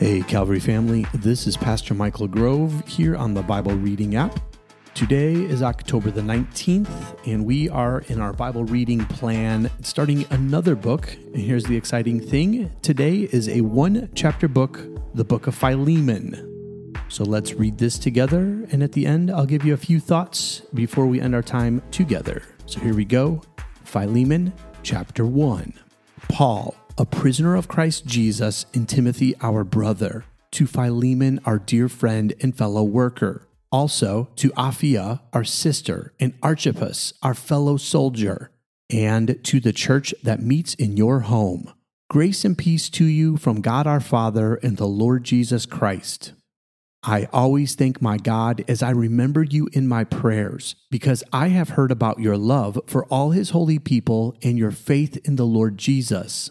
Hey, Calvary family, this is Pastor Michael Grove here on the Bible Reading app. Today is October the 19th, and we are in our Bible reading plan starting another book. And here's the exciting thing today is a one chapter book, the book of Philemon. So let's read this together, and at the end, I'll give you a few thoughts before we end our time together. So here we go Philemon, chapter 1. Paul a prisoner of Christ Jesus, and Timothy, our brother, to Philemon, our dear friend and fellow worker, also to Apphia, our sister, and Archippus, our fellow soldier, and to the church that meets in your home. Grace and peace to you from God our Father and the Lord Jesus Christ. I always thank my God as I remember you in my prayers, because I have heard about your love for all his holy people and your faith in the Lord Jesus.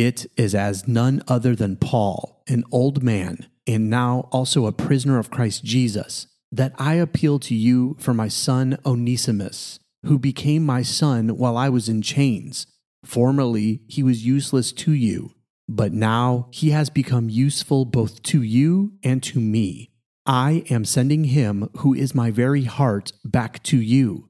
It is as none other than Paul, an old man, and now also a prisoner of Christ Jesus, that I appeal to you for my son Onesimus, who became my son while I was in chains. Formerly he was useless to you, but now he has become useful both to you and to me. I am sending him, who is my very heart, back to you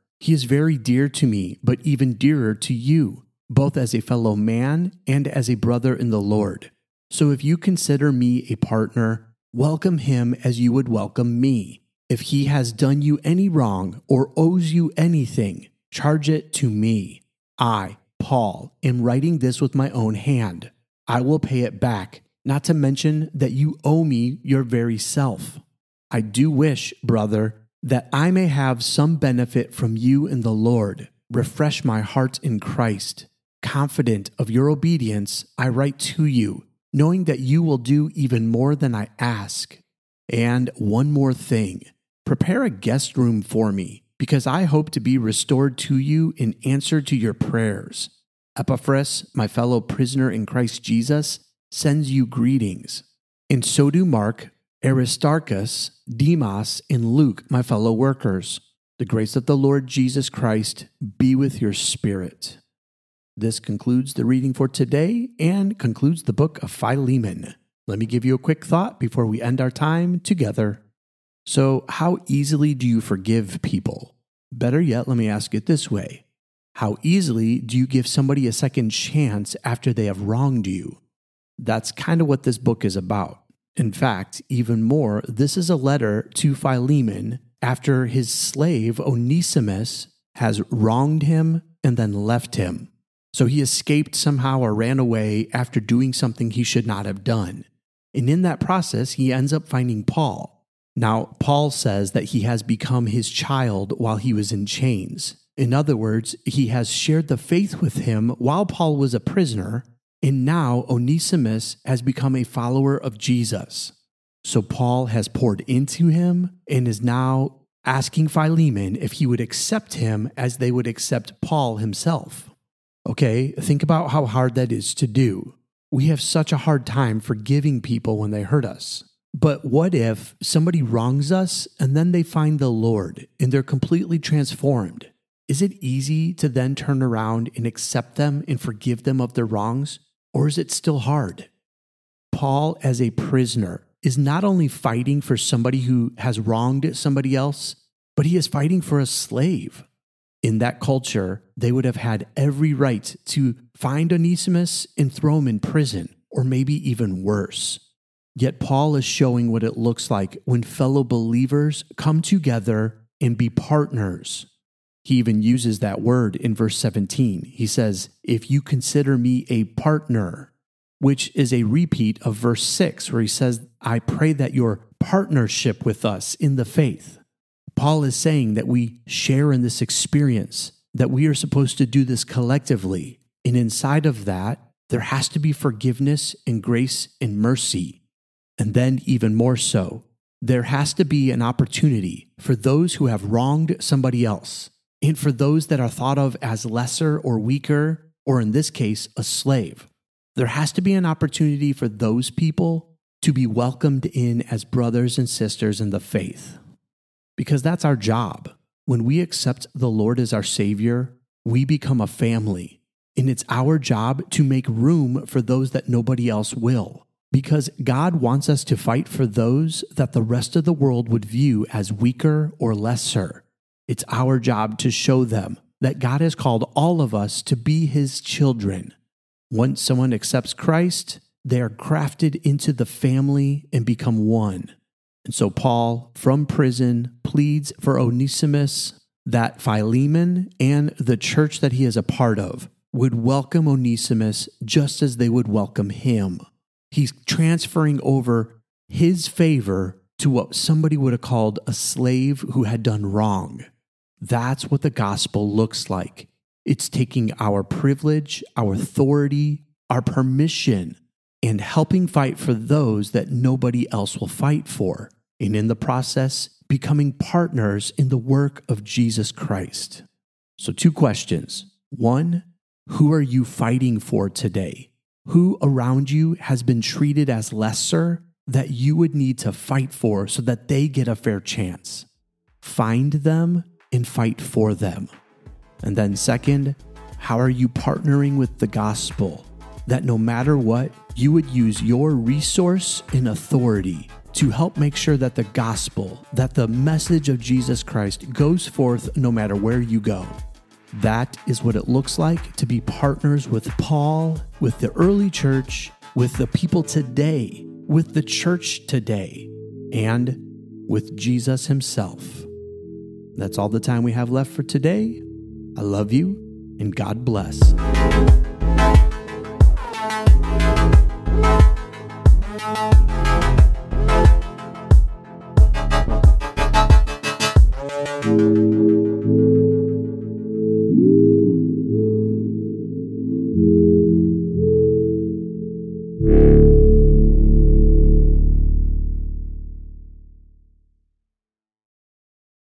he is very dear to me, but even dearer to you, both as a fellow man and as a brother in the Lord. So if you consider me a partner, welcome him as you would welcome me. If he has done you any wrong or owes you anything, charge it to me. I, Paul, am writing this with my own hand. I will pay it back, not to mention that you owe me your very self. I do wish, brother, that I may have some benefit from you in the Lord. Refresh my heart in Christ. Confident of your obedience, I write to you, knowing that you will do even more than I ask. And one more thing prepare a guest room for me, because I hope to be restored to you in answer to your prayers. Epaphras, my fellow prisoner in Christ Jesus, sends you greetings. And so do Mark, Aristarchus, Demas, and Luke, my fellow workers. The grace of the Lord Jesus Christ be with your spirit. This concludes the reading for today and concludes the book of Philemon. Let me give you a quick thought before we end our time together. So, how easily do you forgive people? Better yet, let me ask it this way How easily do you give somebody a second chance after they have wronged you? That's kind of what this book is about. In fact, even more, this is a letter to Philemon after his slave Onesimus has wronged him and then left him. So he escaped somehow or ran away after doing something he should not have done. And in that process, he ends up finding Paul. Now, Paul says that he has become his child while he was in chains. In other words, he has shared the faith with him while Paul was a prisoner and now Onesimus has become a follower of Jesus. So Paul has poured into him and is now asking Philemon if he would accept him as they would accept Paul himself. Okay, think about how hard that is to do. We have such a hard time forgiving people when they hurt us. But what if somebody wrongs us and then they find the Lord and they're completely transformed? Is it easy to then turn around and accept them and forgive them of their wrongs? Or is it still hard? Paul, as a prisoner, is not only fighting for somebody who has wronged somebody else, but he is fighting for a slave. In that culture, they would have had every right to find Onesimus and throw him in prison, or maybe even worse. Yet Paul is showing what it looks like when fellow believers come together and be partners. He even uses that word in verse 17. He says, If you consider me a partner, which is a repeat of verse 6, where he says, I pray that your partnership with us in the faith. Paul is saying that we share in this experience, that we are supposed to do this collectively. And inside of that, there has to be forgiveness and grace and mercy. And then, even more so, there has to be an opportunity for those who have wronged somebody else and for those that are thought of as lesser or weaker, or in this case, a slave. There has to be an opportunity for those people to be welcomed in as brothers and sisters in the faith. Because that's our job. When we accept the Lord as our Savior, we become a family. And it's our job to make room for those that nobody else will. Because God wants us to fight for those that the rest of the world would view as weaker or lesser. It's our job to show them that God has called all of us to be his children. Once someone accepts Christ, they are crafted into the family and become one. And so Paul, from prison, pleads for Onesimus that Philemon and the church that he is a part of would welcome Onesimus just as they would welcome him. He's transferring over his favor to what somebody would have called a slave who had done wrong. That's what the gospel looks like. It's taking our privilege, our authority, our permission, and helping fight for those that nobody else will fight for. And in the process, becoming partners in the work of Jesus Christ. So, two questions. One, who are you fighting for today? Who around you has been treated as lesser that you would need to fight for so that they get a fair chance? Find them and fight for them. And then, second, how are you partnering with the gospel? That no matter what, you would use your resource and authority to help make sure that the gospel, that the message of Jesus Christ goes forth no matter where you go. That is what it looks like to be partners with Paul, with the early church, with the people today, with the church today, and with Jesus himself. That's all the time we have left for today. I love you, and God bless.